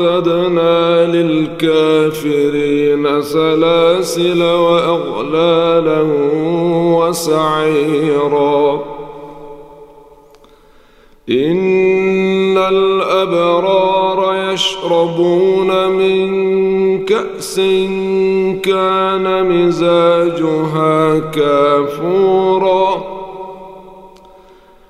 أعتدنا للكافرين سلاسل وأغلالا وسعيرا. إن الأبرار يشربون من كأس كان مزاجها كافورا.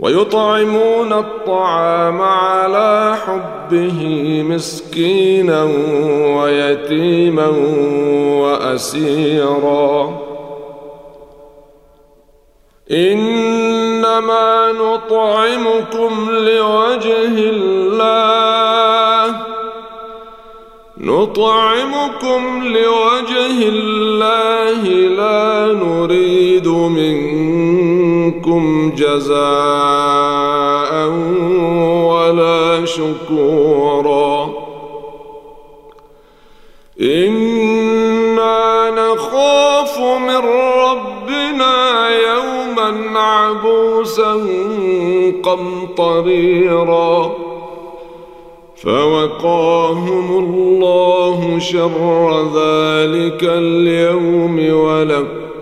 ويطعمون الطعام على حبه مسكينا ويتيما وأسيرا. إنما نطعمكم لوجه الله. نطعمكم لوجه الله لا نريد جزاء ولا شكورا. أنا نخاف من ربنا يوما عبوسا قمطريرا. فوقاهم الله شر ذلك اليوم ولقاهم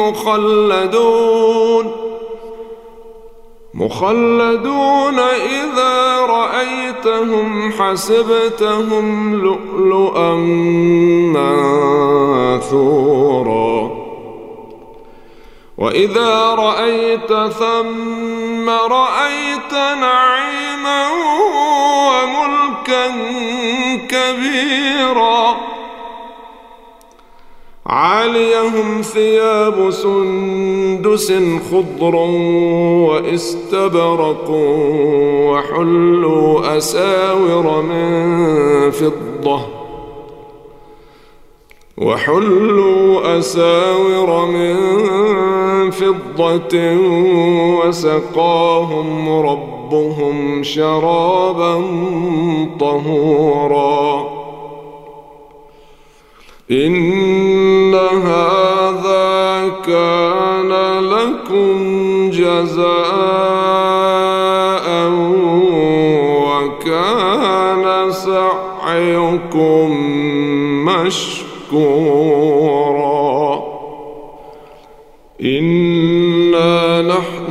مخلدون. مخلدون إذا رأيتهم حسبتهم لؤلؤا منثورا. وإذا رأيت ثم رأيت نعيما وملكا كبيرا. عاليهم ثياب سندس خضر واستبرق وحلوا أساور من فضة وحلوا أساور من فضة وسقاهم رب ربهم شرابا طهورا إن جزاء وكان سعيكم مشكورا.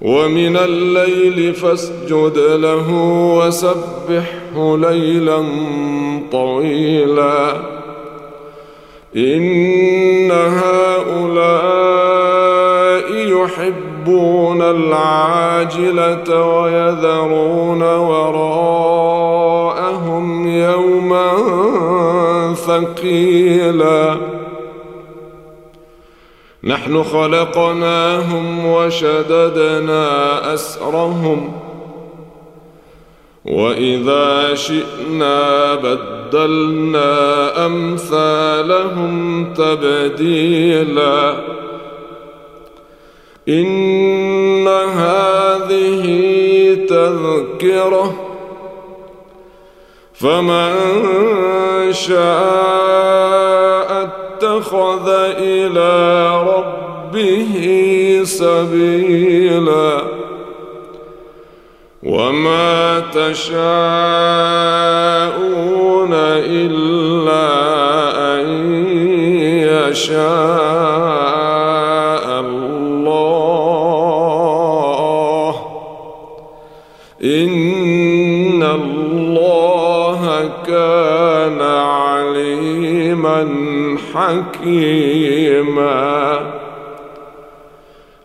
ومن الليل فاسجد له وسبحه ليلا طويلا. إن هؤلاء يحبون العاجلة ويذرون وراءهم يوما ثقيلا. نحن خلقناهم وشددنا أسرهم. وإذا شئنا بدلنا أمثالهم تبديلا. إن هذه تذكرة فمن شاء اتخذ ربه سبيلا وما تشاءون إلا أن يشاء الله. إن الله كان عليما حكيما.